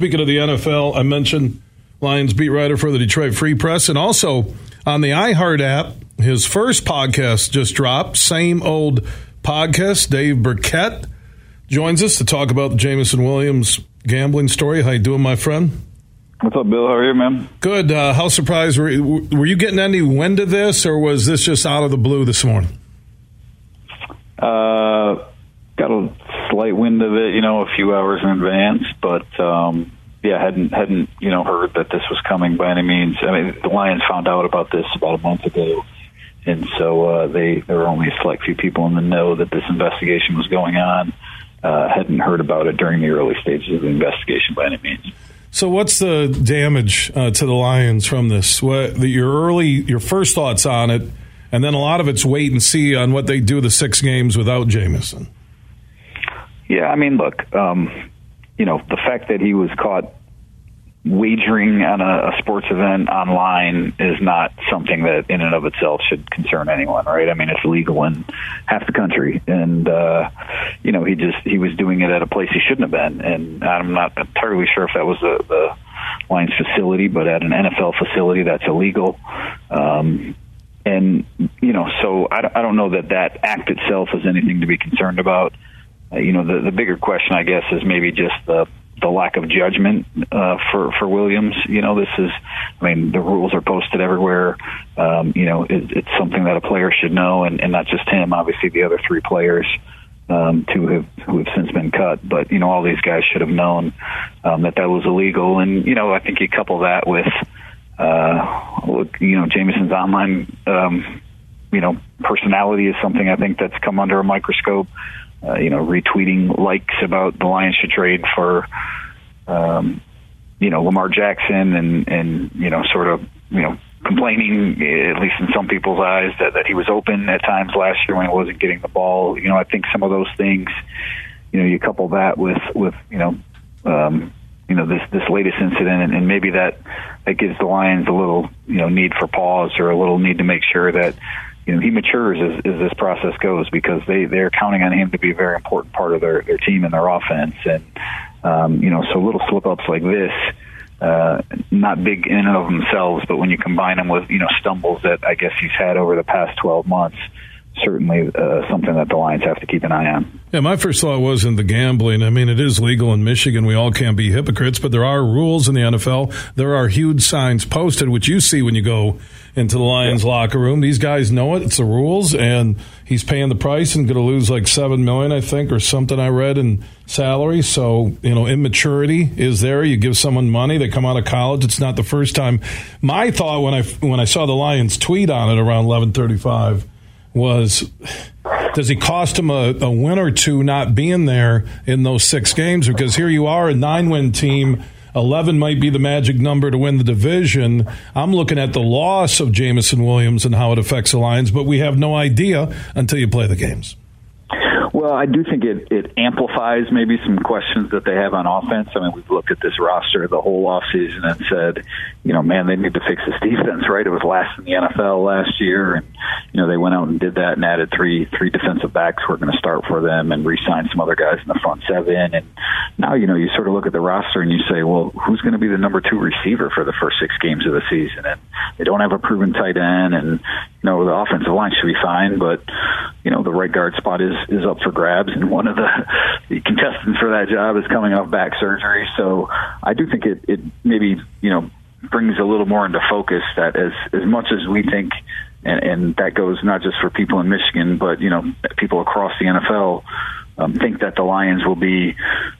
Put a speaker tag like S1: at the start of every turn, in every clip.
S1: Speaking of the NFL, I mentioned Lions beat writer for the Detroit Free Press, and also on the iHeart app, his first podcast just dropped. Same old podcast. Dave Birkett joins us to talk about the Jameson Williams gambling story. How you doing, my friend?
S2: What's up, Bill? How are you, man?
S1: Good. Uh, how surprised were you, were you getting any wind of this, or was this just out of the blue this morning?
S2: Uh, wind of it, you know, a few hours in advance, but um, yeah, hadn't hadn't you know heard that this was coming by any means. I mean, the Lions found out about this about a month ago, and so uh, they there were only a select few people in the know that this investigation was going on. Uh, hadn't heard about it during the early stages of the investigation by any means.
S1: So, what's the damage uh, to the Lions from this? What your early, your first thoughts on it, and then a lot of it's wait and see on what they do the six games without Jameson.
S2: Yeah, I mean, look, um, you know, the fact that he was caught wagering on a, a sports event online is not something that in and of itself should concern anyone, right? I mean, it's legal in half the country, and uh, you know, he just he was doing it at a place he shouldn't have been, and I'm not entirely sure if that was the, the Lions facility, but at an NFL facility, that's illegal. Um, and you know, so I, I don't know that that act itself is anything to be concerned about. Uh, you know, the the bigger question, I guess, is maybe just the the lack of judgment uh, for for Williams. You know, this is, I mean, the rules are posted everywhere. Um, you know, it, it's something that a player should know, and, and not just him. Obviously, the other three players. Um, to have who have since been cut, but you know all these guys should have known um, that that was illegal, and you know I think you couple that with uh, you know Jameson's online um, you know personality is something I think that's come under a microscope uh, you know, retweeting likes about the Lions should trade for, um, you know, Lamar Jackson and, and, you know, sort of, you know, complaining, at least in some people's eyes, that, that he was open at times last year when he wasn't getting the ball. You know, I think some of those things, you know, you couple that with, with, you know, um, you know, this, this latest incident and, and maybe that, that gives the Lions a little, you know, need for pause or a little need to make sure that, you know he matures as, as this process goes because they they're counting on him to be a very important part of their their team and their offense. And um, you know so little slip ups like this uh, not big in and of themselves but when you combine them with you know stumbles that I guess he's had over the past 12 months certainly uh, something that the Lions have to keep an eye on.
S1: Yeah, my first thought wasn't the gambling. I mean, it is legal in Michigan. We all can't be hypocrites, but there are rules in the NFL. There are huge signs posted, which you see when you go into the Lions yeah. locker room. These guys know it. It's the rules, and he's paying the price and going to lose like seven million, I think, or something. I read in salary. So you know, immaturity is there. You give someone money, they come out of college. It's not the first time. My thought when I when I saw the Lions tweet on it around eleven thirty five was does it cost him a, a, win or two not being there in those six games? Because here you are, a nine win team. 11 might be the magic number to win the division. I'm looking at the loss of Jameson Williams and how it affects the Lions, but we have no idea until you play the games.
S2: Well, I do think it, it amplifies maybe some questions that they have on offense. I mean, we've looked at this roster the whole offseason and said, you know, man, they need to fix this defense, right? It was last in the NFL last year, and you know they went out and did that and added three three defensive backs who are going to start for them and re-signed some other guys in the front seven. And now, you know, you sort of look at the roster and you say, well, who's going to be the number two receiver for the first six games of the season? And they don't have a proven tight end, and you know the offensive line should be fine, but you know the right guard spot is is up for grabs, and one of the, the contestants for that job is coming off back surgery. So I do think it it maybe you know brings a little more into focus that as as much as we think and, and that goes not just for people in Michigan but you know people across the NFL um, think that the Lions will be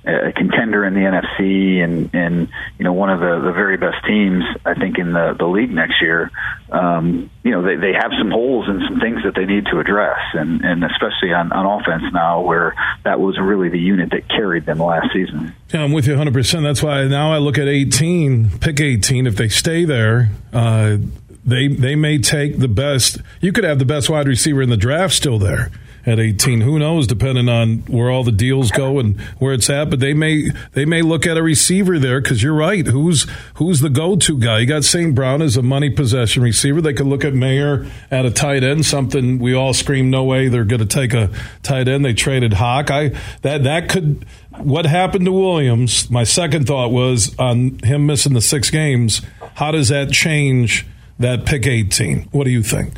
S2: a contender in the NFC and, and you know one of the, the very best teams I think in the, the league next year. Um, you know they, they have some holes and some things that they need to address, and, and especially on, on offense now where that was really the unit that carried them last season.
S1: Yeah, I'm with you 100. percent That's why now I look at 18, pick 18 if they stay there. Uh, they they may take the best. You could have the best wide receiver in the draft still there at 18. Who knows, depending on where all the deals go and where it's at. But they may they may look at a receiver there because you're right. Who's who's the go to guy? You got St. Brown as a money possession receiver. They could look at Mayer at a tight end. Something we all scream, no way they're going to take a tight end. They traded Hock. I that that could. What happened to Williams? My second thought was on him missing the six games. How does that change that pick 18? What do you think?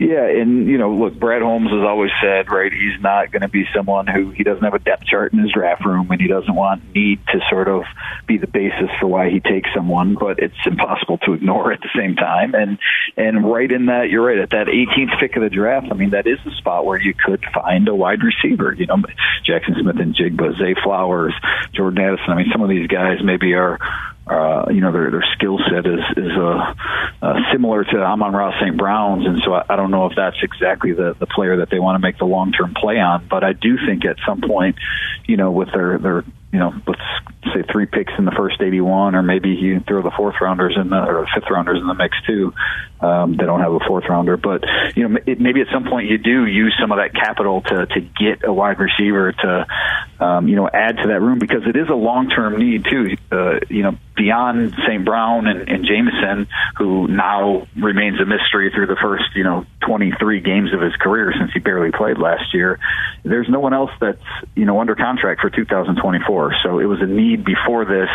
S2: Yeah, and you know, look, Brad Holmes has always said, right, he's not going to be someone who he doesn't have a depth chart in his draft room, and he doesn't want need to sort of be the basis for why he takes someone. But it's impossible to ignore at the same time. And and right in that, you're right at that 18th pick of the draft. I mean, that is the spot where you could find a wide receiver. You know, Jackson Smith-Njigba, Zay Flowers, Jordan Addison. I mean, some of these guys maybe are uh, you know their their skill set is is uh, uh, similar to Amon-Ra St. Brown's, and so I, I don't know if that's exactly the the player that they want to make the long term play on. But I do think at some point, you know, with their their you know, let's say three picks in the first 81, or maybe you throw the fourth rounders in the or fifth rounders in the mix too. Um, they don't have a fourth rounder, but you know, it, maybe at some point you do use some of that capital to to get a wide receiver to, um, you know, add to that room because it is a long term need too. Uh, you know, beyond St. Brown and, and Jameson, who now remains a mystery through the first you know 23 games of his career since he barely played last year. There's no one else that's you know under contract for 2024. So it was a need before this,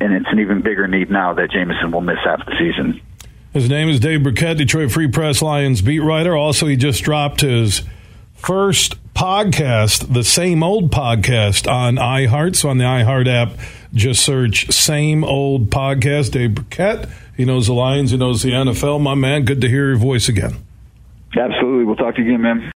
S2: and it's an even bigger need now that Jameson will miss half the season.
S1: His name is Dave Birkett, Detroit Free Press Lions beat writer. Also, he just dropped his first podcast, the same old podcast on iHeart. So on the iHeart app, just search same old podcast. Dave Birkett. He knows the Lions. He knows the NFL. My man, good to hear your voice again.
S2: Absolutely. We'll talk to you again, man.